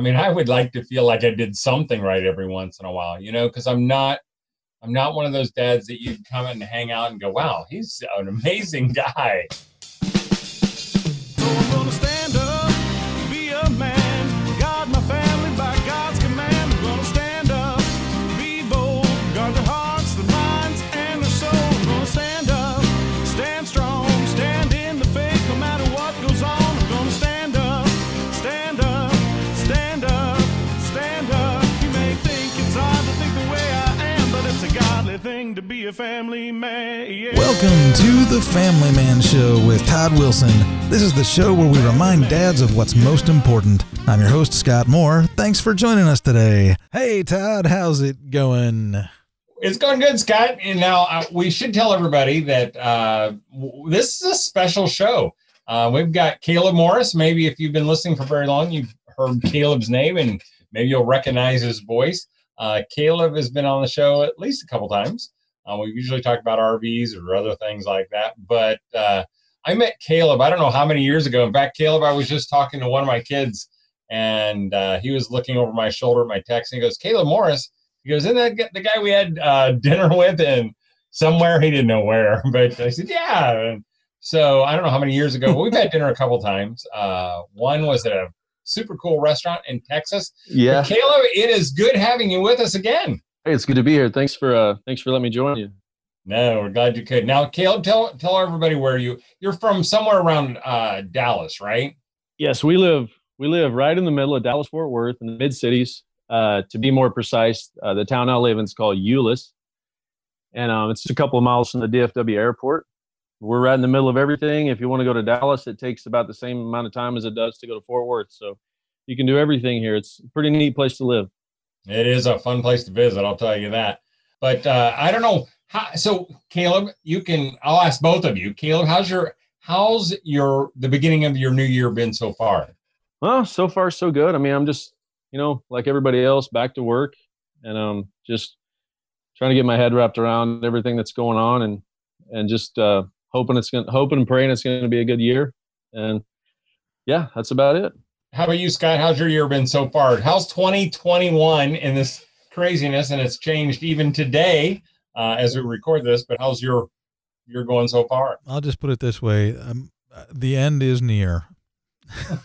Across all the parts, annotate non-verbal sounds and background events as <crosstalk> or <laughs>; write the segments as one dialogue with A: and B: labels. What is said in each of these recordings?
A: I mean, I would like to feel like I did something right every once in a while, you know, because I'm not I'm not one of those dads that you come and hang out and go, wow, he's an amazing <laughs> guy.
B: Welcome to the Family Man Show with Todd Wilson. This is the show where we remind dads of what's most important. I'm your host, Scott Moore. Thanks for joining us today. Hey, Todd, how's it going?
A: It's going good, Scott. And now uh, we should tell everybody that uh, w- this is a special show. Uh, we've got Caleb Morris. Maybe if you've been listening for very long, you've heard Caleb's name and maybe you'll recognize his voice. Uh, Caleb has been on the show at least a couple times. Uh, we usually talk about RVs or other things like that. But uh, I met Caleb, I don't know how many years ago. In fact, Caleb, I was just talking to one of my kids and uh, he was looking over my shoulder at my text and he goes, Caleb Morris. He goes, Isn't that the guy we had uh, dinner <laughs> with? And somewhere he didn't know where. <laughs> But I said, Yeah. And so I don't know how many years ago, but we've had dinner a couple times. Uh, one was at a super cool restaurant in Texas.
C: Yeah.
A: But Caleb, it is good having you with us again.
C: Hey, it's good to be here. Thanks for uh thanks for letting me join you.
A: No, we're glad you could. Now, Caleb, tell tell everybody where you you're from somewhere around uh Dallas, right?
C: Yes, we live we live right in the middle of Dallas Fort Worth in the mid cities. Uh, to be more precise, uh, the town I live in is called Euless, and um, it's a couple of miles from the DFW airport. We're right in the middle of everything. If you want to go to Dallas, it takes about the same amount of time as it does to go to Fort Worth. So you can do everything here. It's a pretty neat place to live.
A: It is a fun place to visit, I'll tell you that. But uh, I don't know how. So, Caleb, you can. I'll ask both of you. Caleb, how's your how's your the beginning of your new year been so far?
C: Well, so far so good. I mean, I'm just you know like everybody else, back to work, and um just trying to get my head wrapped around everything that's going on, and and just uh, hoping it's going hoping and praying it's going to be a good year, and yeah, that's about it.
A: How about you, Scott? How's your year been so far? How's 2021 in this craziness? And it's changed even today uh, as we record this. But how's your your going so far?
B: I'll just put it this way: um, the end is near.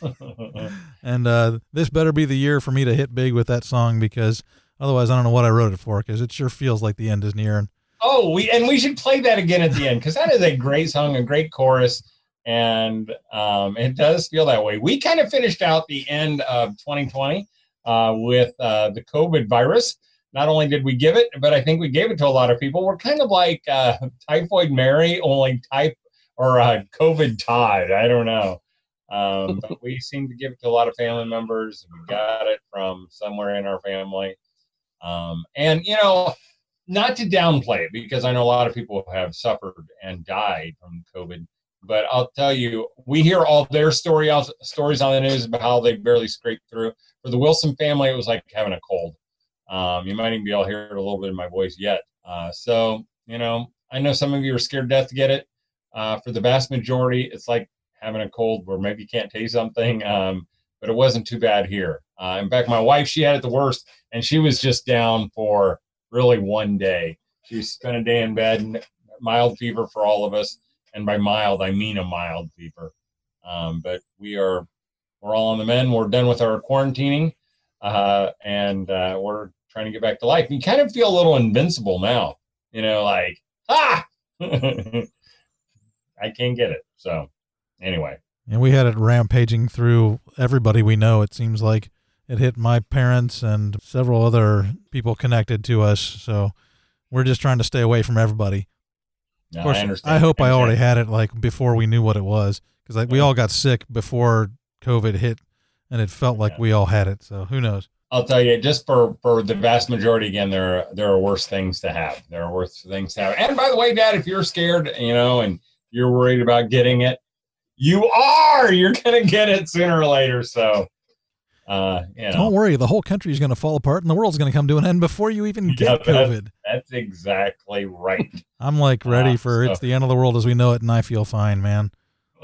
B: <laughs> and uh, this better be the year for me to hit big with that song because otherwise I don't know what I wrote it for because it sure feels like the end is near. And
A: oh, we and we should play that again at the end because that is a great song, a great chorus and um, it does feel that way. We kind of finished out the end of 2020 uh, with uh, the COVID virus. Not only did we give it, but I think we gave it to a lot of people. We're kind of like uh, Typhoid Mary, only type or uh, COVID Todd. I don't know. Um, <laughs> but we seem to give it to a lot of family members. We got it from somewhere in our family. Um, and, you know, not to downplay it because I know a lot of people have suffered and died from COVID but I'll tell you, we hear all their story stories on the news about how they barely scraped through. For the Wilson family, it was like having a cold. Um, you might even be able to hear it a little bit in my voice yet. Uh, so, you know, I know some of you are scared to death to get it. Uh, for the vast majority, it's like having a cold where maybe you can't taste something. Um, but it wasn't too bad here. Uh, in fact, my wife, she had it the worst, and she was just down for really one day. She spent a day in bed, and mild fever for all of us and by mild I mean a mild fever. Um, but we are we're all on the mend. We're done with our quarantining, uh, and uh, we're trying to get back to life. You kind of feel a little invincible now, you know, like ah, <laughs> I can't get it. So anyway,
B: and we had it rampaging through everybody we know. It seems like it hit my parents and several other people connected to us. So we're just trying to stay away from everybody.
A: No, of course, I, understand.
B: I hope I, I already had it like before we knew what it was because like, we all got sick before COVID hit, and it felt like yeah. we all had it. So who knows?
A: I'll tell you, just for for the vast majority, again, there are, there are worse things to have. There are worse things to have. And by the way, Dad, if you're scared, you know, and you're worried about getting it, you are. You're gonna get it sooner or later. So uh, you know.
B: Don't worry, the whole country is going to fall apart and the world's going to come to an end before you even <laughs> get yeah, COVID.
A: That's exactly right. <laughs>
B: I'm like ready uh, for so. it's the end of the world as we know it, and I feel fine, man. <laughs>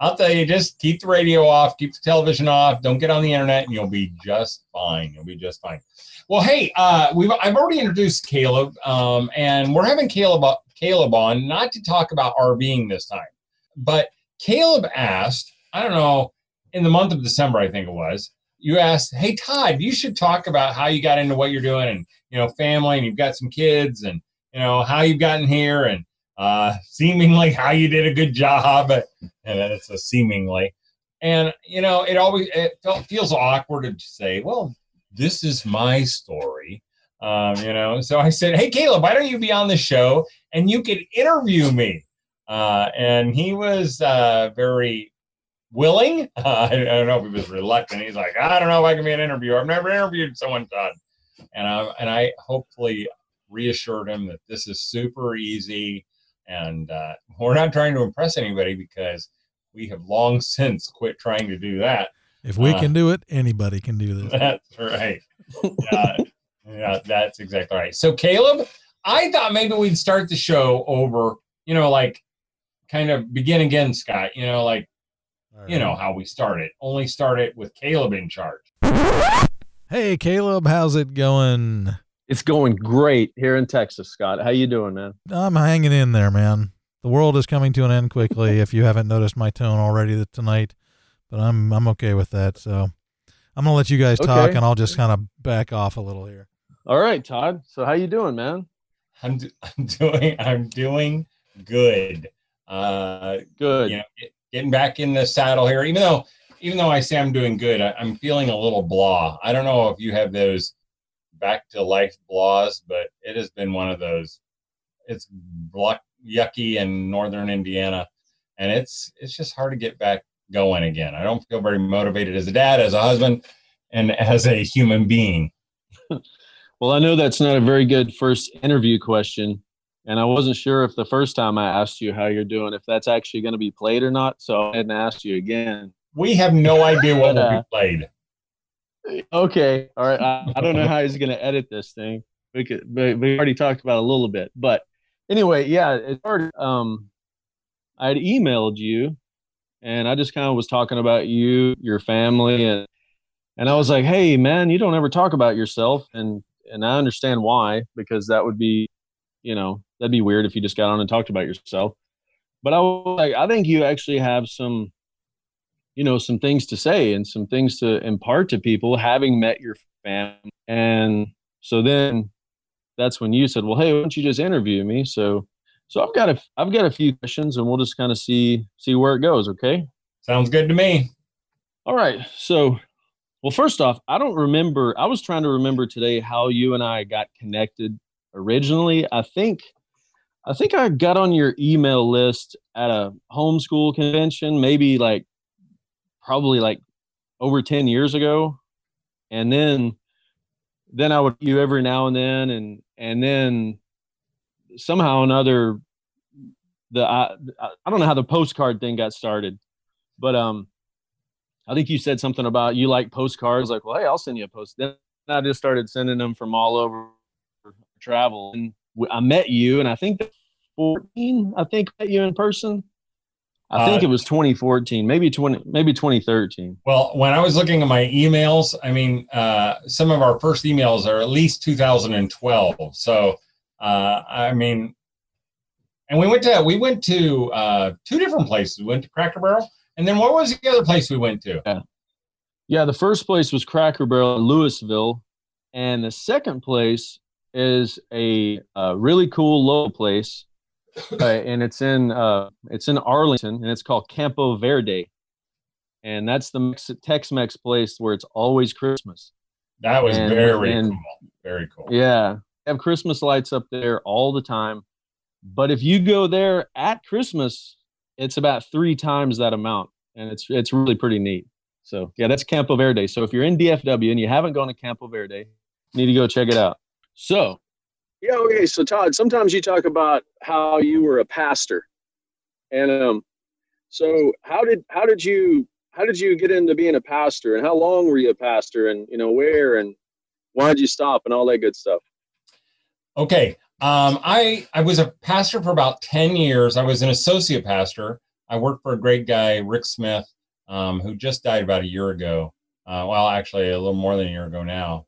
A: I'll tell you, just keep the radio off, keep the television off, don't get on the internet, and you'll be just fine. You'll be just fine. Well, hey, uh, we've I've already introduced Caleb, um, and we're having Caleb Caleb on not to talk about RVing this time, but Caleb asked, I don't know, in the month of December, I think it was, you asked, "Hey Todd, you should talk about how you got into what you're doing, and you know, family, and you've got some kids, and you know how you've gotten here, and uh, seemingly how you did a good job." <laughs> and it's a seemingly, and you know, it always it felt, feels awkward to say, "Well, this is my story," um, you know. So I said, "Hey Caleb, why don't you be on the show and you could interview me?" Uh, and he was uh, very willing. <laughs> Uh, I, don't know if he was reluctant. He's like, I don't know if I can be an interviewer. I've never interviewed someone, Todd. And I and I hopefully reassured him that this is super easy, and uh, we're not trying to impress anybody because we have long <laughs> since quit trying to do that.
B: If we uh, can do it, anybody can do <laughs> this.
A: That's right. uh, yeah, that's exactly right. So, Caleb, I thought maybe we'd start the show over, you know, like kind of begin again, Scott. You know, like Right. You know how we started. Only started with Caleb in charge.
B: Hey, Caleb, how's it going?
D: It's going great here in Texas, Scott. How you doing, man?
B: I'm hanging in there, man. The world is coming to an end quickly. if you haven't noticed my tone already tonight, but I'm I'm okay with that. So I'm gonna let you guys talk, okay. and I'll just kind of back off a little here.
D: All right, Todd. So how you doing, man?
A: I'm, <laughs> I'm doing I'm doing good. Uh,
D: good.
A: You know, it, getting back in the saddle here. Even though, even though I say I'm doing good, I, am feeling a little blah. I don't know if you have those back to life blahs, but it has been one of those. It's block, yucky in northern Indiana, and it's it's just hard to get back going again. I don't feel very motivated as a dad, as a husband, and as a human being. <laughs>
D: well, I know that's not a very good first interview question and I wasn't sure if the first time I asked you how you're doing, if that's actually going to be played or not. So I hadn't asked you again.
A: We have no <laughs> idea what will be uh, played.
D: Okay, all right. I, I don't know how he's going to edit this thing. We could, but we already talked about a little bit. But anyway, yeah, it started. Um, I had emailed you, and I just kind of was talking about you, your family, and and I was like, hey, man, you don't ever talk about yourself, and and I understand why because that would be, you know, that'd be weird if you just got on and talked about yourself. But I was like, I think you actually have some, you know, some things to say and some things to impart to people having met your family. And so then that's when you said, well, hey, why don't you just interview me? So, so I've got a, I've got a few questions and we'll just kind of see, see where it goes. Okay.
A: Sounds good to me.
D: All right. So, well, first off, I don't remember, I was trying to remember today how you and I got connected originally. I think I think I got on your email list at a homeschool convention, maybe like probably like over 10 years ago. And then then I would you every now and then and and then somehow another the I, I don't know how the postcard thing got started, but um I think you said something about you like postcards like, well, hey, I'll send you a post. Then I just started sending them from all over travel and I met you, and I think 14. I think met you in person. I think uh, it was 2014, maybe 20, maybe 2013.
A: Well, when I was looking at my emails, I mean, uh, some of our first emails are at least 2012. So, uh, I mean, and we went to we went to uh, two different places. We went to Cracker Barrel, and then what was the other place we went to?
D: Yeah, yeah. The first place was Cracker Barrel in Louisville, and the second place is a, a really cool low place, uh, and it's in uh, it's in Arlington, and it's called Campo Verde, and that's the Tex-Mex place where it's always Christmas.
A: That was and, very and, cool. Very cool.
D: Yeah, have Christmas lights up there all the time, but if you go there at Christmas, it's about three times that amount, and it's it's really pretty neat. So yeah, that's Campo Verde. So if you're in DFW and you haven't gone to Campo Verde, you need to go check it out. So,
E: yeah, okay. So, Todd, sometimes you talk about how you were a pastor, and um, so how did how did you how did you get into being a pastor, and how long were you a pastor, and you know where, and why did you stop, and all that good stuff.
A: Okay, um, I I was a pastor for about ten years. I was an associate pastor I worked for a great guy, Rick Smith, um, who just died about a year ago. Uh, well, actually, a little more than a year ago now.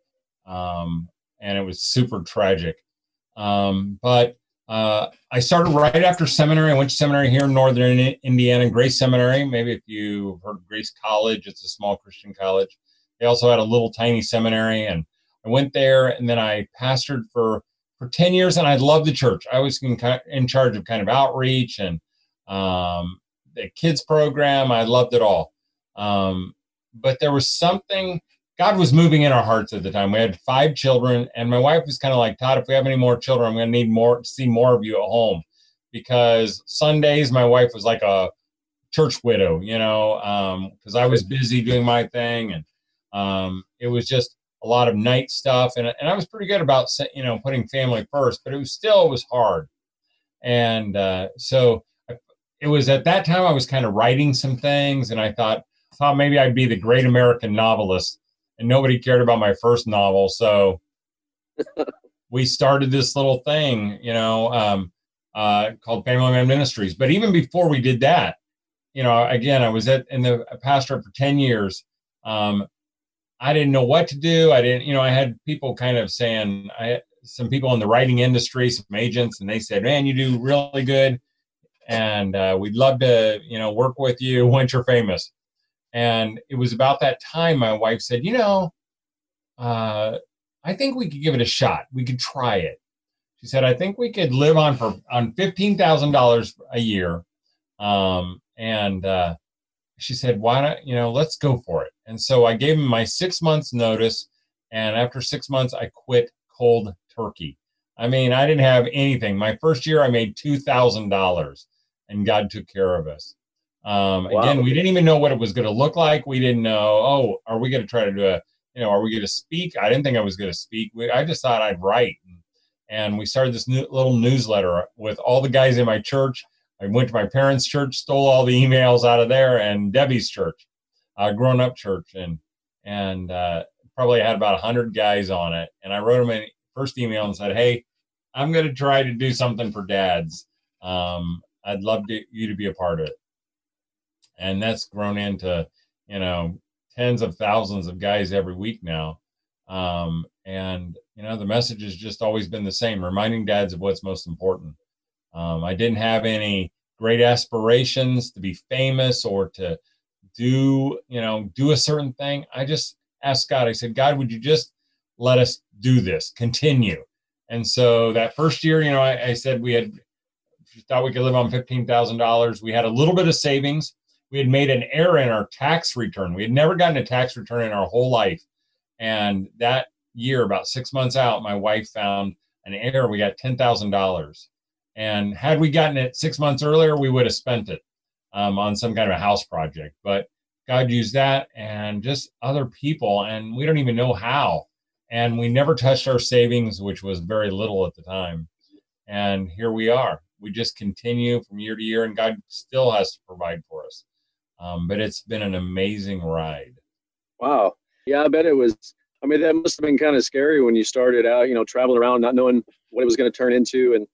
A: Um, and it was super tragic. Um, but uh, I started right after seminary. I went to seminary here in Northern Indiana, Grace Seminary. Maybe if you've heard of Grace College, it's a small Christian college. They also had a little tiny seminary, and I went there, and then I pastored for for ten years, and I loved the church. I was in, in charge of kind of outreach and um, the kids program. I loved it all. Um, but there was something God was moving in our hearts at the time. We had five children, and my wife was kind of like, Todd, if we have any more children, I'm going to need more, see more of you at home. Because Sundays, my wife was like a church widow, you know, because um, I was busy doing my thing, and um, it was just a lot of night stuff. And, and I was pretty good about, you know, putting family first, but it was still it was hard. And uh, so it was at that time I was kind of writing some things, and I thought thought maybe I'd be the great American novelist, and nobody cared about my first novel, so <laughs> we started this little thing, you know, um, uh, called Family Man Ministries. But even before we did that, you know, again, I was at in the pastor for ten years. Um, I didn't know what to do. I didn't, you know, I had people kind of saying, I had some people in the writing industry, some agents, and they said, "Man, you do really good." and uh, we'd love to you know work with you once you're famous and it was about that time my wife said you know uh, i think we could give it a shot we could try it she said i think we could live on for on $15000 a year um, and uh, she said why not you know let's go for it and so i gave him my six months notice and after six months i quit cold turkey I mean, I didn't have anything. My first year, I made two thousand dollars and God took care of us. Um, wow. Again, we didn't even know what it was going to look like. We didn't know, oh, are we going to try to do a, you know, are we going to speak? I didn't think I was going to speak. We, I just thought I'd write. And we started this new, little newsletter with all the guys in my church. I went to my parents' church, stole all the emails out of there, and Debbie's church, uh, grown up church, and and uh, probably had about hundred guys on it. And I wrote them a first email and said, "Hey, I'm going to try to do something for dads. Um, I'd love to, you to be a part of it. And that's grown into, you know, tens of thousands of guys every week now. Um, and, you know, the message has just always been the same reminding dads of what's most important. Um, I didn't have any great aspirations to be famous or to do, you know, do a certain thing. I just asked God, I said, God, would you just let us do this, continue? And so that first year, you know, I, I said we had thought we could live on $15,000. We had a little bit of savings. We had made an error in our tax return. We had never gotten a tax return in our whole life. And that year, about six months out, my wife found an error. We got $10,000. And had we gotten it six months earlier, we would have spent it um, on some kind of a house project. But God used that and just other people, and we don't even know how. And we never touched our savings, which was very little at the time. And here we are we just continue from year to year, and God still has to provide for us. Um, but it's been an amazing ride.
D: Wow. Yeah, I bet it was. I mean, that must have been kind of scary when you started out, you know, traveling around, not knowing what it was going to turn into and,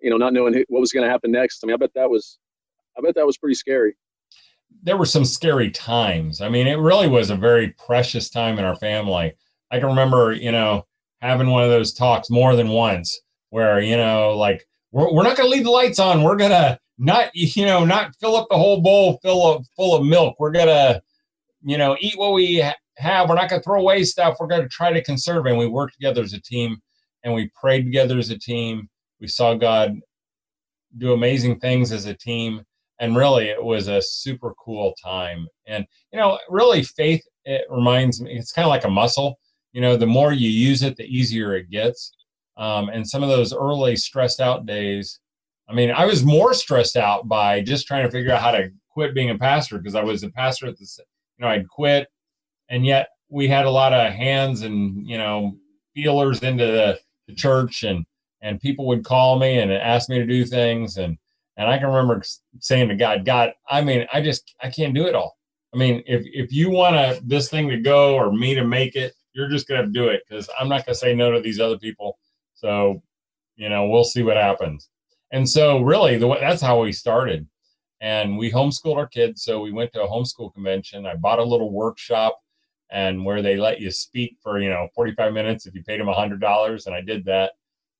D: you know, not knowing what was going to happen next. I mean, I bet that was, I bet that was pretty scary.
A: There were some scary times. I mean, it really was a very precious time in our family. I can remember, you know, having one of those talks more than once where, you know, like, we're, we're not going to leave the lights on. We're going to not, you know, not fill up the whole bowl full of, full of milk. We're going to, you know, eat what we ha- have. We're not going to throw away stuff. We're going to try to conserve. And we worked together as a team and we prayed together as a team. We saw God do amazing things as a team. And really, it was a super cool time. And, you know, really, faith, it reminds me, it's kind of like a muscle. You know, the more you use it, the easier it gets. Um, and some of those early stressed out days, I mean, I was more stressed out by just trying to figure out how to quit being a pastor because I was a pastor at the, you know, I'd quit, and yet we had a lot of hands and you know feelers into the, the church, and and people would call me and ask me to do things, and and I can remember saying to God, God, I mean, I just I can't do it all. I mean, if if you want this thing to go or me to make it, you're just gonna do it because I'm not gonna say no to these other people so, you know, we'll see what happens. And so, really, the, that's how we started. and we homeschooled our kids. So we went to a homeschool convention. I bought a little workshop and where they let you speak for, you know, 45 minutes if you paid them a hundred dollars. And I did that.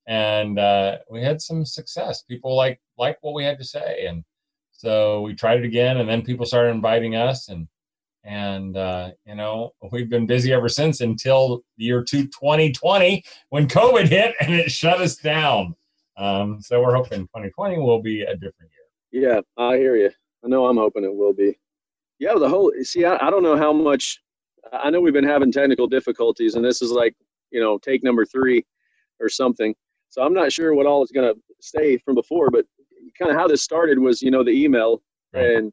A: And uh, we had some success. People like, like what we had to say. And so we tried it again and then people started inviting us and, and uh, you know we've been busy ever since until the year 2020 when covid hit and it shut us down. Um, so we're hoping 2020 will be a different
D: year. Yeah i hear you. I know i'm hoping it will be. Yeah the whole see I, I don't know how much i know we've been having technical difficulties and this is like you know take number three or something. So i'm not sure what all is going to stay from before but kind of how this started was you know the email right. and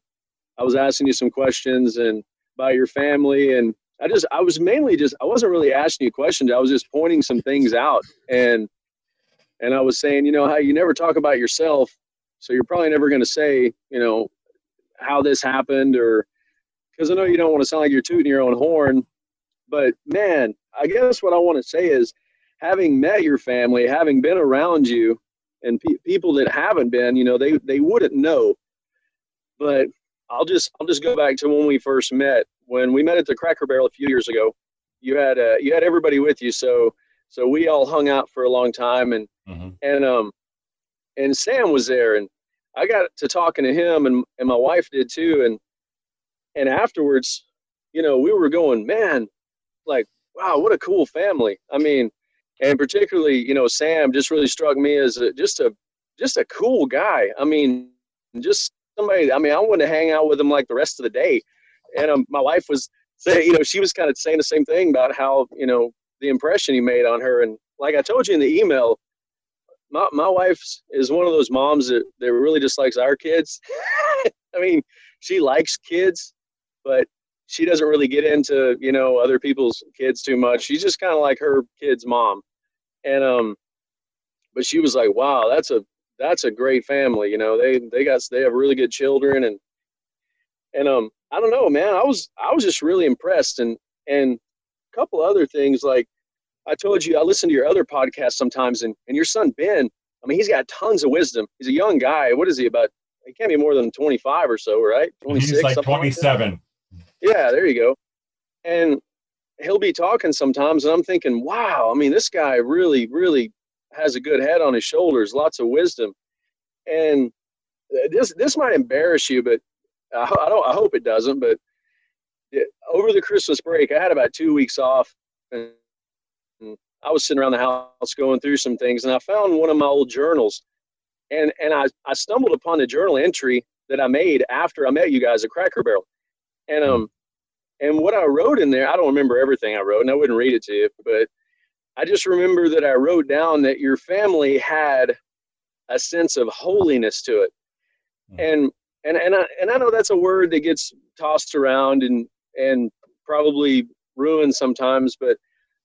D: i was asking you some questions and by your family and I just I was mainly just I wasn't really asking you questions. I was just pointing some things out and and I was saying, you know, how you never talk about yourself, so you're probably never going to say, you know, how this happened or because I know you don't want to sound like you're tooting your own horn, but man, I guess what I want to say is having met your family, having been around you and pe- people that haven't been, you know, they they wouldn't know. But I'll just I'll just go back to when we first met. When we met at the Cracker Barrel a few years ago, you had uh, you had everybody with you, so so we all hung out for a long time, and mm-hmm. and um and Sam was there, and I got to talking to him, and and my wife did too, and and afterwards, you know, we were going, man, like wow, what a cool family. I mean, and particularly, you know, Sam just really struck me as a, just a just a cool guy. I mean, just somebody. I mean, I wanted to hang out with him like the rest of the day. And um, my wife was saying, you know, she was kind of saying the same thing about how you know the impression he made on her. And like I told you in the email, my my wife is one of those moms that that really just likes our kids. <laughs> I mean, she likes kids, but she doesn't really get into you know other people's kids too much. She's just kind of like her kid's mom, and um, but she was like, wow, that's a that's a great family. You know, they they got they have really good children and and um I don't know, man. I was I was just really impressed and and a couple other things like I told you I listen to your other podcast sometimes and and your son Ben. I mean, he's got tons of wisdom. He's a young guy. What is he about? He can't be more than 25 or so, right?
A: 26. He's like 27. Like
D: yeah, there you go. And he'll be talking sometimes, and I'm thinking, wow. I mean, this guy really, really has a good head on his shoulders, lots of wisdom. And this this might embarrass you, but I, I don't. I hope it doesn't. But it, over the Christmas break, I had about two weeks off, and I was sitting around the house going through some things, and I found one of my old journals, and and I I stumbled upon the journal entry that I made after I met you guys at Cracker Barrel, and um. And what I wrote in there, I don't remember everything I wrote, and I wouldn't read it to you, but I just remember that I wrote down that your family had a sense of holiness to it. Hmm. And and and I and I know that's a word that gets tossed around and and probably ruined sometimes, but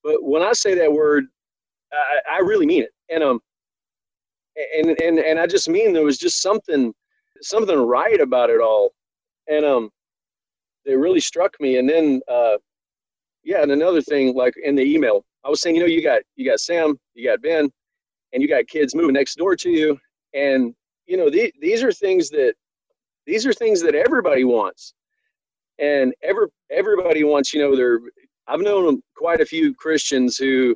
D: but when I say that word, I, I really mean it. And um and and and I just mean there was just something something right about it all. And um it really struck me. And then uh yeah, and another thing, like in the email, I was saying, you know, you got you got Sam, you got Ben, and you got kids moving next door to you, and you know, the, these are things that these are things that everybody wants, and every everybody wants. You know, they're I've known quite a few Christians who,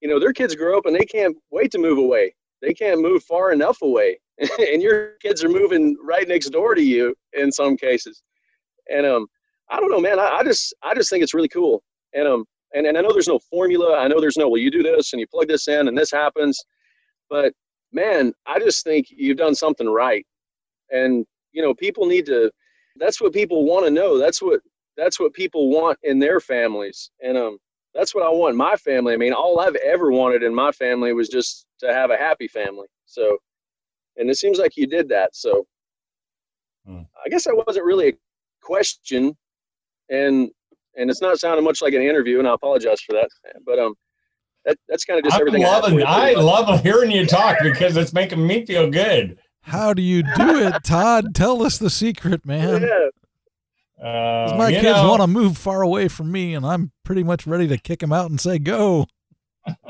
D: you know, their kids grow up and they can't wait to move away. They can't move far enough away, <laughs> and your kids are moving right next door to you in some cases. And um, I don't know, man. I, I just I just think it's really cool. And um, and, and I know there's no formula. I know there's no, well, you do this and you plug this in and this happens. But man, I just think you've done something right. And, you know, people need to, that's what people want to know. That's what, that's what people want in their families. And, um, that's what I want in my family. I mean, all I've ever wanted in my family was just to have a happy family. So, and it seems like you did that. So, hmm. I guess that wasn't really a question. And and it's not sounding much like an interview, and I apologize for that. But um, that, that's kind of just
A: I'm
D: everything.
A: Loving, I, I love hearing you talk because it's making me feel good.
B: How do you do it, <laughs> Todd? Tell us the secret, man. Yeah. Uh, my kids know, want to move far away from me, and I'm pretty much ready to kick them out and say go. <laughs>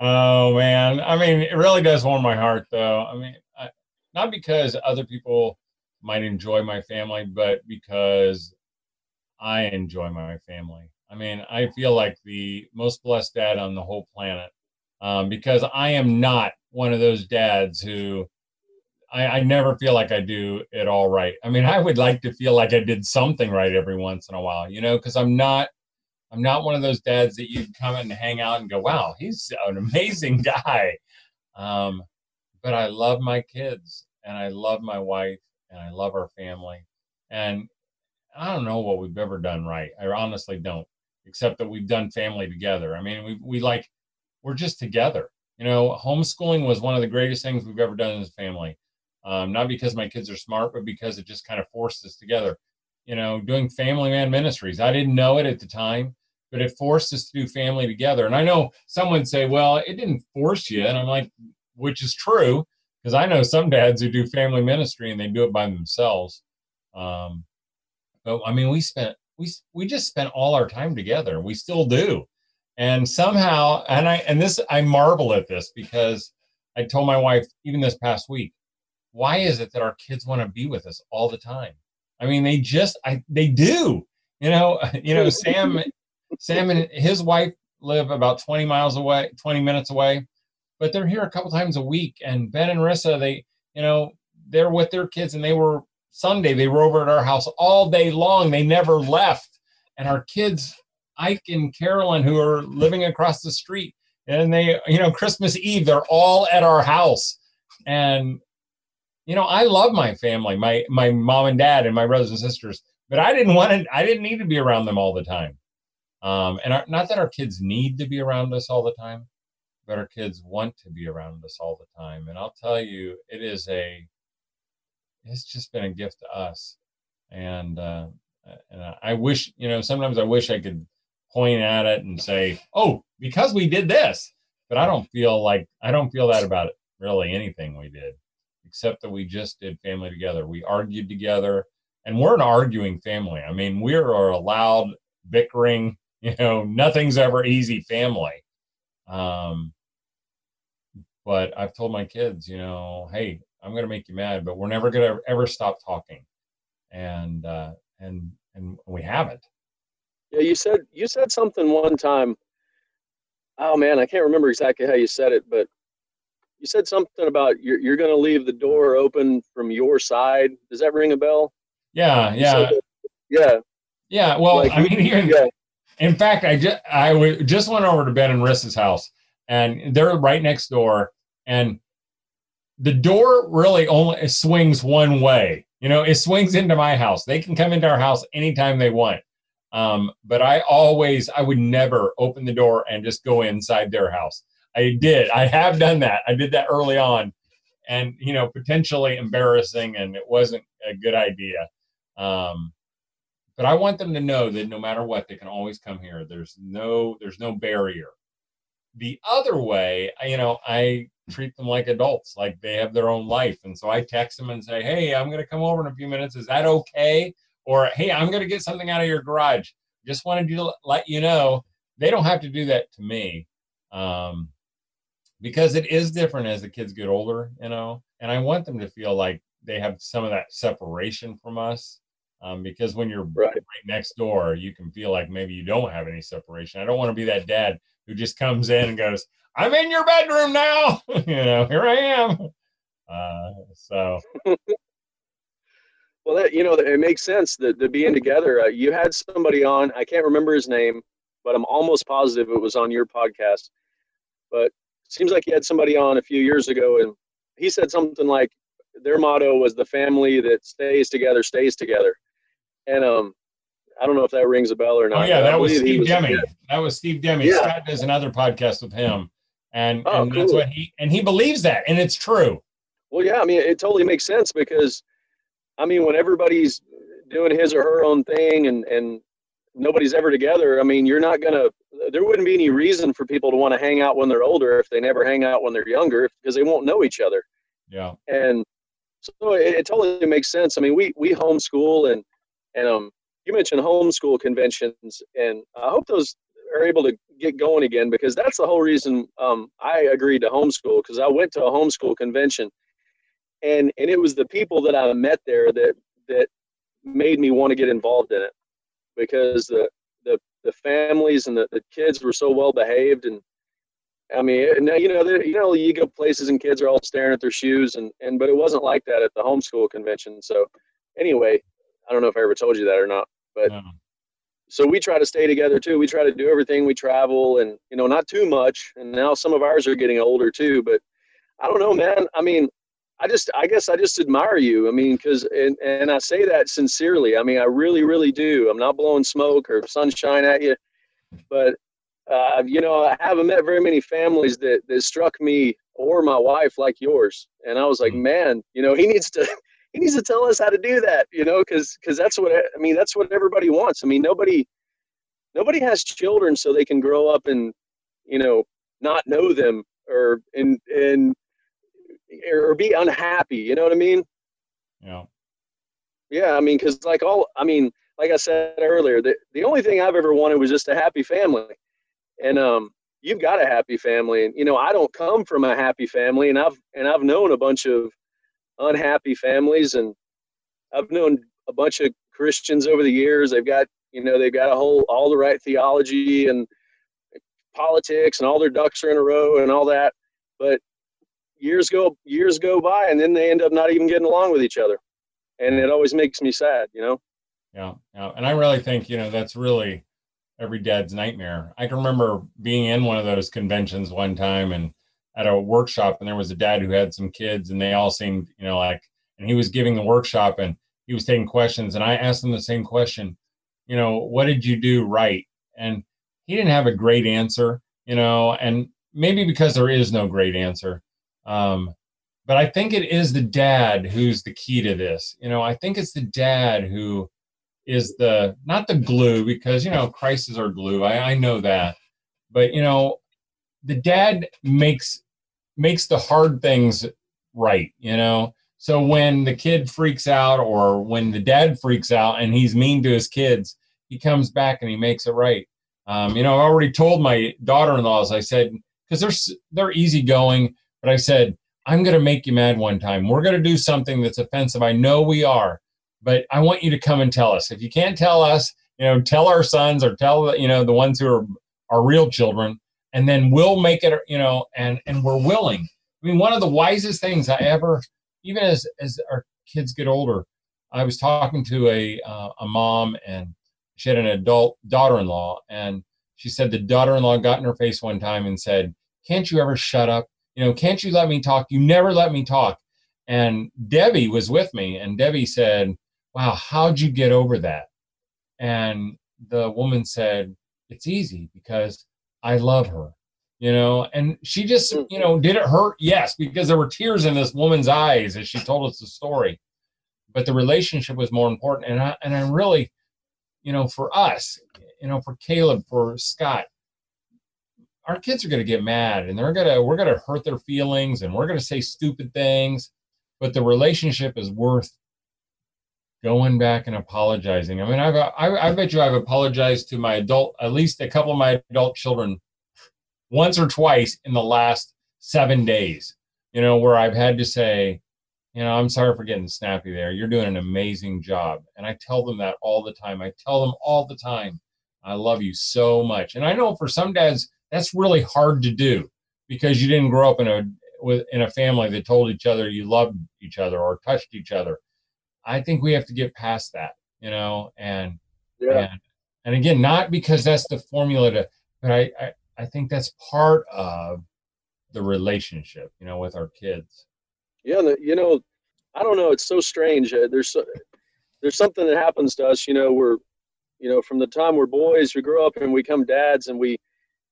A: oh man, I mean, it really does warm my heart, though. I mean, I, not because other people might enjoy my family, but because I enjoy my family. I mean, I feel like the most blessed dad on the whole planet um, because I am not one of those dads who I, I, never feel like I do it all right. I mean, I would like to feel like I did something right every once in a while, you know, because I'm not I'm not one of those dads that you come and hang out and go, wow, he's an amazing <laughs> guy. Um, but I love my kids and I love my wife and I love our family. And I don't know what we've ever done right. I honestly don't, except that we've done family together. I mean, we, we like, we're just together. You know, homeschooling was one of the greatest things we've ever done as a family. Um, not because my kids are smart, but because it just kind of forced us together. You know, doing family man ministries. I didn't know it at the time, but it forced us to do family together. And I know some would say, well, it didn't force you. And I'm like, which is true, because I know some dads who do family ministry and they do it by themselves. Um, but I mean, we spent we we just spent all our time together. We still do, and somehow, and I and this I marvel at this because I told my wife even this past week, why is it that our kids want to be with us all the time? I mean, they just I they do. You know, <laughs> you know, Sam Sam and his wife live about 20 miles away, 20 minutes away, but they're here a couple times a week. And Ben and Rissa, they, you know, they're with their kids and they were Sunday, they were over at our house all day long. They never left. And our kids, Ike and Carolyn, who are living across the street, and they, you know, Christmas Eve, they're all at our house. And, you know, I love my family, my my mom and dad and my brothers and sisters, but I didn't want to, I didn't need to be around them all the time. Um, and our, not that our kids need to be around us all the time, but our kids want to be around us all the time. And I'll tell you, it is a, it's just been a gift to us. And, uh, and I wish, you know, sometimes I wish I could point at it and say, oh, because we did this. But I don't feel like, I don't feel that about it, really anything we did, except that we just did family together. We argued together, and we're an arguing family. I mean, we are a loud, bickering, <laughs> you know, nothing's ever easy family. Um, but I've told my kids, you know, hey, I'm going to make you mad, but we're never going to ever stop talking. And, uh, and, and we haven't.
D: Yeah. You said, you said something one time. Oh man, I can't remember exactly how you said it, but you said something about you're, you're going to leave the door open from your side. Does that ring a bell?
A: Yeah. Yeah.
D: yeah.
A: Yeah. Well, like, I mean, even, yeah. in fact, I just, I w- just went over to Ben and Rissa's house and they're right next door and the door really only swings one way. You know, it swings into my house. They can come into our house anytime they want. Um, but I always, I would never open the door and just go inside their house. I did. I have done that. I did that early on, and you know, potentially embarrassing, and it wasn't a good idea. Um, but I want them to know that no matter what, they can always come here. There's no, there's no barrier. The other way, you know, I treat them like adults, like they have their own life. And so I text them and say, Hey, I'm going to come over in a few minutes. Is that okay? Or, Hey, I'm going to get something out of your garage. Just wanted to let you know they don't have to do that to me. Um, because it is different as the kids get older, you know, and I want them to feel like they have some of that separation from us. Um, because when you're right. right next door, you can feel like maybe you don't have any separation. I don't want to be that dad who just comes in and goes, I'm in your bedroom now. <laughs> you know, here I am. Uh, so. <laughs>
D: well, that you know, it makes sense that the being together. Uh, you had somebody on. I can't remember his name, but I'm almost positive it was on your podcast. But seems like you had somebody on a few years ago, and he said something like their motto was "the family that stays together stays together," and um, I don't know if that rings a bell or not.
A: Oh yeah, that was Steve Demme. That was Steve Demme. Yeah. Scott does another podcast with him, and, oh, and cool. that's what he and he believes that, and it's true.
D: Well, yeah, I mean, it totally makes sense because, I mean, when everybody's doing his or her own thing, and and nobody's ever together, I mean, you're not gonna. There wouldn't be any reason for people to want to hang out when they're older if they never hang out when they're younger because they won't know each other.
A: Yeah.
D: And so it, it totally makes sense. I mean, we we homeschool and and um you mentioned homeschool conventions, and I hope those are able to get going again because that's the whole reason um, I agreed to homeschool because I went to a homeschool convention and and it was the people that I met there that that made me want to get involved in it because the the the families and the, the kids were so well behaved and I mean, you know, you know, you go places and kids are all staring at their shoes, and and but it wasn't like that at the homeschool convention. So, anyway, I don't know if I ever told you that or not, but no. So we try to stay together too. We try to do everything. We travel, and you know, not too much. And now some of ours are getting older too. But I don't know, man. I mean, I just, I guess, I just admire you. I mean, because and and I say that sincerely. I mean, I really, really do. I'm not blowing smoke or sunshine at you, but uh, you know, I haven't met very many families that, that struck me or my wife like yours. And I was like, mm. man, you know, he needs to, he needs to tell us how to do that, you know, cause, cause that's what, I mean, that's what everybody wants. I mean, nobody, nobody has children so they can grow up and, you know, not know them or, and, and, or be unhappy. You know what I mean?
A: Yeah.
D: Yeah. I mean, cause like all, I mean, like I said earlier, the, the only thing I've ever wanted was just a happy family and um, you've got a happy family. And you know, I don't come from a happy family, and I've and I've known a bunch of unhappy families, and I've known a bunch of Christians over the years. They've got you know they've got a whole all the right theology and politics, and all their ducks are in a row and all that. But years go years go by, and then they end up not even getting along with each other, and it always makes me sad. You know.
A: Yeah, yeah, and I really think you know that's really every dad's nightmare. I can remember being in one of those conventions one time and at a workshop, and there was a dad who had some kids, and they all seemed, you know, like, and he was giving the workshop and he was taking questions, and I asked him the same question, you know, what did you do right? And he didn't have a great answer, you know, and maybe because there is no great answer. Um, but I think it is the dad who's the key to this. You know, I think it's the dad who is the not the glue because you know Christ are glue. I, I know that, but you know, the dad makes makes the hard things right. You know, so when the kid freaks out or when the dad freaks out and he's mean to his kids, he comes back and he makes it right. Um, you know, I already told my daughter-in-laws. I said because they're they're easygoing, but I said I'm going to make you mad one time. We're going to do something that's offensive. I know we are but I want you to come and tell us. If you can't tell us, you know, tell our sons or tell you know the ones who are our real children, and then we'll make it. You know, and and we're willing. I mean, one of the wisest things I ever, even as as our kids get older, I was talking to a uh, a mom and she had an adult daughter-in-law, and she said the daughter-in-law got in her face one time and said, "Can't you ever shut up? You know, can't you let me talk? You never let me talk." And Debbie was with me, and Debbie said, wow, how'd you get over that? And the woman said, it's easy because I love her, you know, and she just, mm. you know, did it hurt? Yes, because there were tears in this woman's eyes as she told us the story. But the relationship was more important. And I, and I really, you know, for us, you know, for Caleb, for Scott, our kids are going to get mad and they're going to, we're going to hurt their feelings and we're going to say stupid things. But the relationship is worth going back and apologizing. I mean, I've I, I bet you I've apologized to my adult, at least a couple of my adult children, once or twice in the last seven days. You know, where I've had to say, you know, I'm sorry for getting snappy there. You're doing an amazing job, and I tell them that all the time. I tell them all the time, I love you so much. And I know for some dads that's really hard to do because you didn't grow up in a with in a family that told each other you loved each other or touched each other I think we have to get past that, you know, and yeah. and, and again, not because that's the formula to, but I, I, I think that's part of the relationship, you know, with our kids.
D: Yeah, you know, I don't know. It's so strange. Uh, there's so, there's something that happens to us. You know, we're, you know, from the time we're boys, we grow up and we become dads, and we,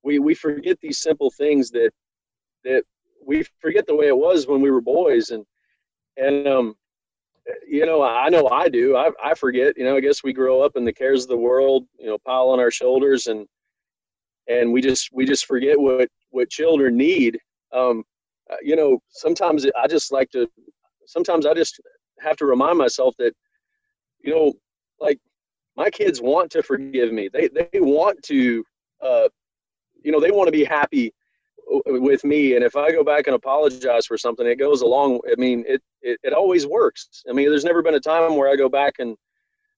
D: we we forget these simple things that that we forget the way it was when we were boys, and and um, you know, I know I do. I, I forget. You know, I guess we grow up and the cares of the world, you know, pile on our shoulders, and and we just we just forget what what children need. Um, uh, you know, sometimes I just like to. Sometimes I just have to remind myself that, you know, like my kids want to forgive me. They they want to, uh, you know, they want to be happy with me. And if I go back and apologize for something, it goes along. I mean, it, it, it always works. I mean, there's never been a time where I go back and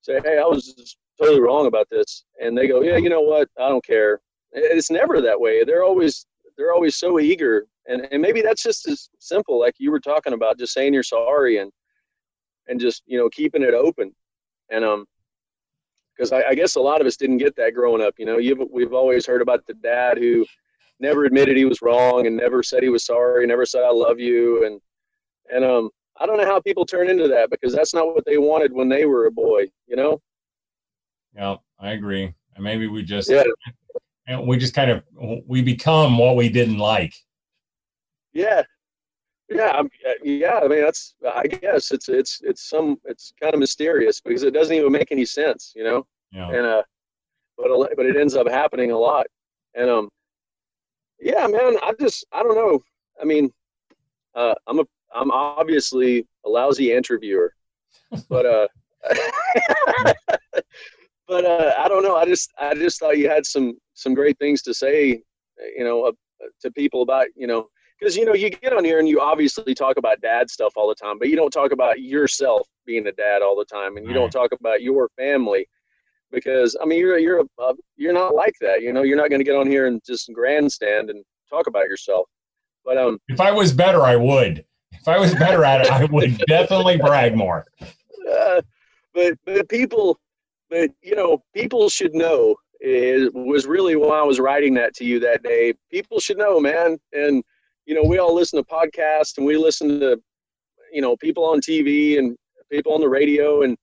D: say, Hey, I was totally wrong about this. And they go, yeah, you know what? I don't care. It's never that way. They're always, they're always so eager. And, and maybe that's just as simple, like you were talking about, just saying you're sorry and, and just, you know, keeping it open. And, um, because I, I, guess a lot of us didn't get that growing up. You know, you've, we've always heard about the dad who never admitted he was wrong and never said he was sorry, never said I love you, and and um, I don't know how people turn into that because that's not what they wanted when they were a boy. You know.
A: Yeah, I agree. And maybe we just yeah. and we just kind of we become what we didn't like.
D: Yeah, yeah, I'm, yeah. I mean, that's I guess it's it's it's some it's kind of mysterious because it doesn't even make any sense, you know.
A: Yeah.
D: And uh, but but it ends up happening a lot, and um, yeah, man. I just I don't know. I mean, uh, I'm a I'm obviously a lousy interviewer, but uh, <laughs> but uh, I don't know. I just I just thought you had some some great things to say, you know, uh, to people about you know because you know you get on here and you obviously talk about dad stuff all the time but you don't talk about yourself being a dad all the time and you right. don't talk about your family because i mean you're you're a, you're not like that you know you're not going to get on here and just grandstand and talk about yourself but um
A: if i was better i would if i was better at it i would <laughs> definitely brag more
D: uh, but but people but you know people should know it was really why I was writing that to you that day. People should know, man. And you know, we all listen to podcasts and we listen to, you know, people on TV and people on the radio and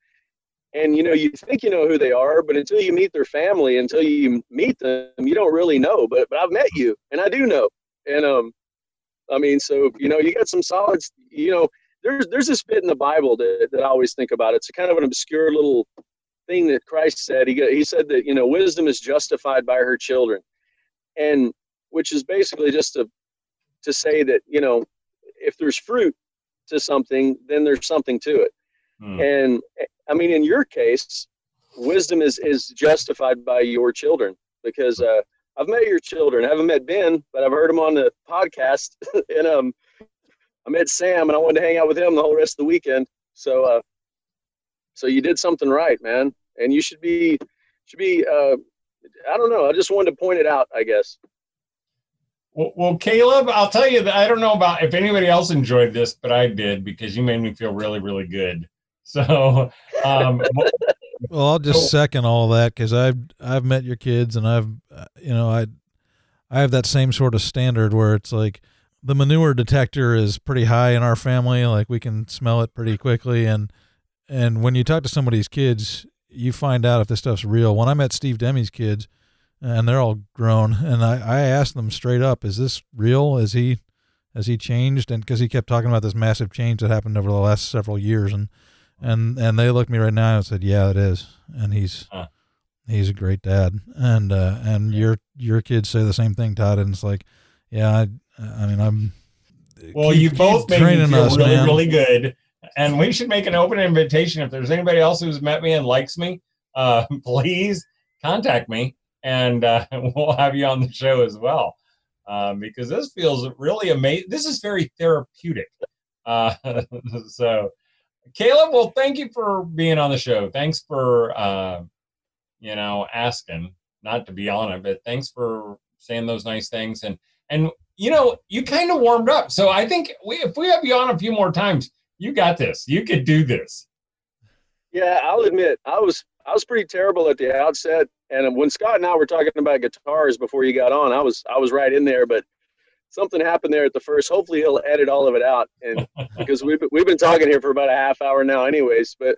D: and you know you think you know who they are but until you meet their family until you meet them you don't really know but but i've met you and i do know. And um i mean so you know you got some solids you know there's there's this bit in the bible that, that i always think about. It's a kind of an obscure little thing that christ said. He, he said that you know wisdom is justified by her children. And which is basically just a to say that you know if there's fruit to something then there's something to it. Hmm. and i mean in your case wisdom is is justified by your children because uh, i've met your children. I haven't met ben but i've heard him on the podcast <laughs> and um i met sam and i wanted to hang out with him the whole rest of the weekend. So uh so you did something right man. And you should be should be uh i don't know. I just wanted to point it out i guess.
A: Well, well, Caleb, I'll tell you that I don't know about if anybody else enjoyed this, but I did because you made me feel really, really good. So, um, <laughs>
B: well, I'll just so, second all that because I've I've met your kids and I've you know I I have that same sort of standard where it's like the manure detector is pretty high in our family, like we can smell it pretty quickly, and and when you talk to somebody's kids, you find out if this stuff's real. When I met Steve Demme's kids and they're all grown. And I, I asked them straight up, "Is this real? Is he has he changed?" And because he kept talking about this massive change that happened over the last several years, and and and they looked at me right now and said, "Yeah, it is." And he's huh. he's a great dad, and uh, and yeah. your your kids say the same thing, Todd. And it's like, yeah, I I mean, I'm.
A: Well, keep, you both made me feel us, really, man. really good. And we should make an open invitation. If there's anybody else who's met me and likes me, uh, <laughs> please contact me and uh, <laughs> we'll have you on the show as well um, because this feels really amazing. This is very therapeutic. Uh, <laughs> so, Caleb, well, thank you for being on the show. Thanks for, uh, you know, asking not to be on it, but thanks for saying those nice things. And, and, you know, you kind of warmed up. So I think we, if we have you on a few more times, you got this. You could do this.
D: Yeah, I'll admit I was I was pretty terrible at the outset. And when Scott and I were talking about guitars before you got on, I was I was right in there, but something happened there at the first. Hopefully he'll edit all of it out, and <laughs> because we've we've been talking here for about a half hour now, anyways. But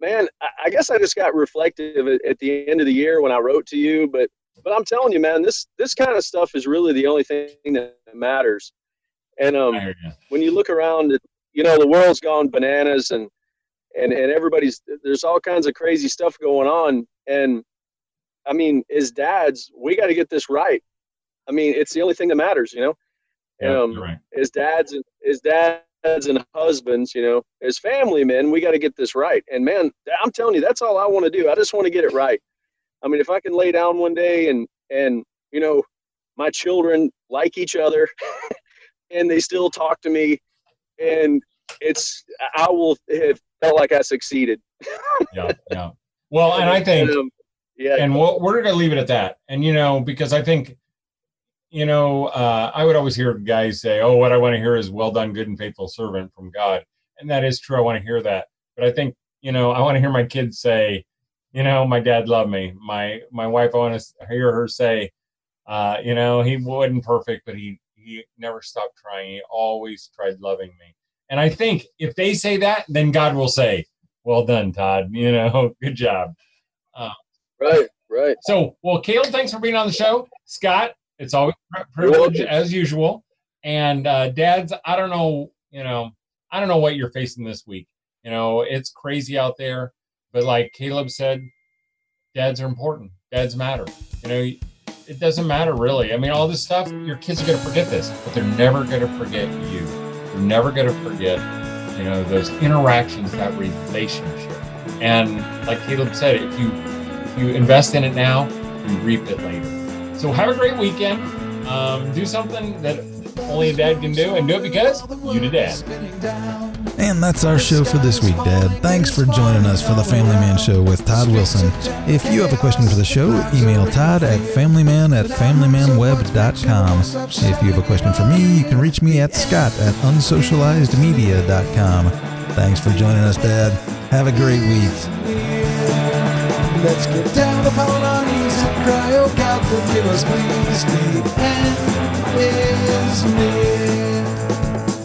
D: man, I, guess I just got reflective at, the end of the year when I wrote to you. But but I'm telling you, man, this this kind of stuff is really the only thing that matters. And um, when you look around, you know, the world's gone bananas, and and and everybody's there's all kinds of crazy stuff going on and i mean as dads we got to get this right i mean it's the only thing that matters you know?
A: Yeah, um, right.
D: as dads and as dads and husbands you know as family men we got to get this right. And man i'm telling you that's all i want to do. I just want to get it right. I mean if i can lay down one day and and you know my children like each other <laughs> and they still talk to me and it's i will have felt like i succeeded. <laughs>
A: Yeah yeah. Well and i think
D: And, um, yeah.
A: and we'll, we're going to leave it at that. And you know because i think you know uh, i would always hear guys say oh what i want to hear is well done good and faithful servant from god and that is true i want to hear that. But i think you know i want to hear my kids say you know my dad loved me. My my wife i want to hear her say uh, you know he wasn't perfect but he he never stopped trying. He always tried loving me. And i think if they say that then god will say well done todd <laughs> you know good job.
D: Right right.
A: So, well, Caleb, thanks for being on the show. Scott, it's always privilege as usual. And uh, dads, I don't know, you know, I don't know what you're facing this week. You know, it's crazy out there, but like Caleb said, dads are important. Dads matter. You know, it doesn't matter really. I mean, all this stuff, your kids are going to forget this, but they're never going to forget you. They're never going to forget, you know, those interactions, that relationship. And like Caleb said, if you if you invest in it now, you reap it later. So have a great weekend. Um, do something that only a dad can do, and do it because you the dad.
B: And that's our show for this week, Dad. Thanks for joining us for the Family Man Show with Todd Wilson. If you have a question for the show, email Todd at familyman at familymanweb.com. If you have a question for me, you can reach me at scott at unsocializedmedia.com. Thanks for joining us, Dad. Have a great week.
F: Let's get down upon our knees and cry, oh God, forgive us, please. The end is near.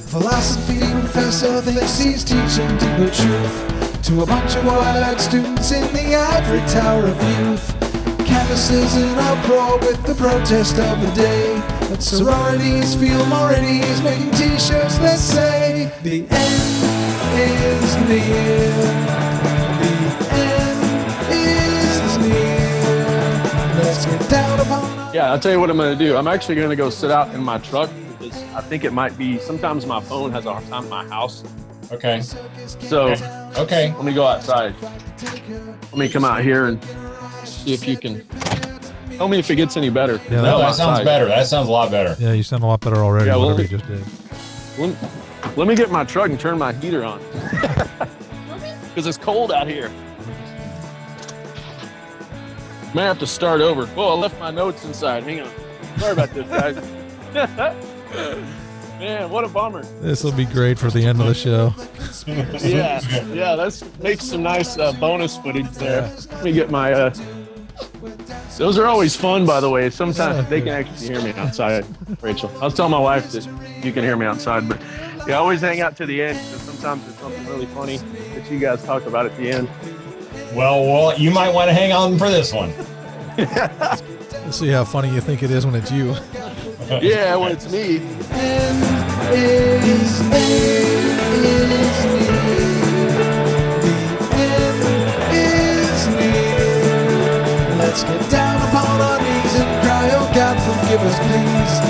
F: Philosophy professor thinks he's teaching deeper truth to a bunch of wide-eyed students in the ivory tower of youth. Canvases in uproar with the protest of the day. But sororities feel ease making t-shirts that say the end is near.
C: Yeah, I'll tell you what I'm going to do. I'm actually going to go sit out in my truck because I think it might be. Sometimes my phone has a hard time in my house.
A: Okay.
C: So
A: Okay.
C: let me go outside. Let me come out here and see if you can tell me if it gets any better.
B: Yeah,
A: No,
C: I'm
A: that sounds better. That sounds a lot better.
B: Yeah, you sound a lot better already.
C: Yeah, well,
B: whatever you just did.
C: Let, let me get my truck and turn my heater on <laughs> <laughs> because it's cold out here. May have to start over. Oh, I left my notes inside. Hang on. Sorry about this, guys. <laughs> Man, what a bummer.
B: This will be great for the end of the show. <laughs>
C: Yeah, yeah. Let's make some nice uh, bonus footage there. Let me get my. Uh, those are always fun, by the way. Sometimes they can actually hear me outside. Rachel, I was telling my wife that you can hear me outside, but yeah, always hang out to the end because sometimes there's something really funny that you guys talk about at the end.
A: Well, well, you might want to hang on for this one. <laughs>
B: Let's see how funny you think it is when it's you. <laughs>
C: Yeah, when it's me.
F: Let's get down upon our knees and cry, oh God, forgive us, please.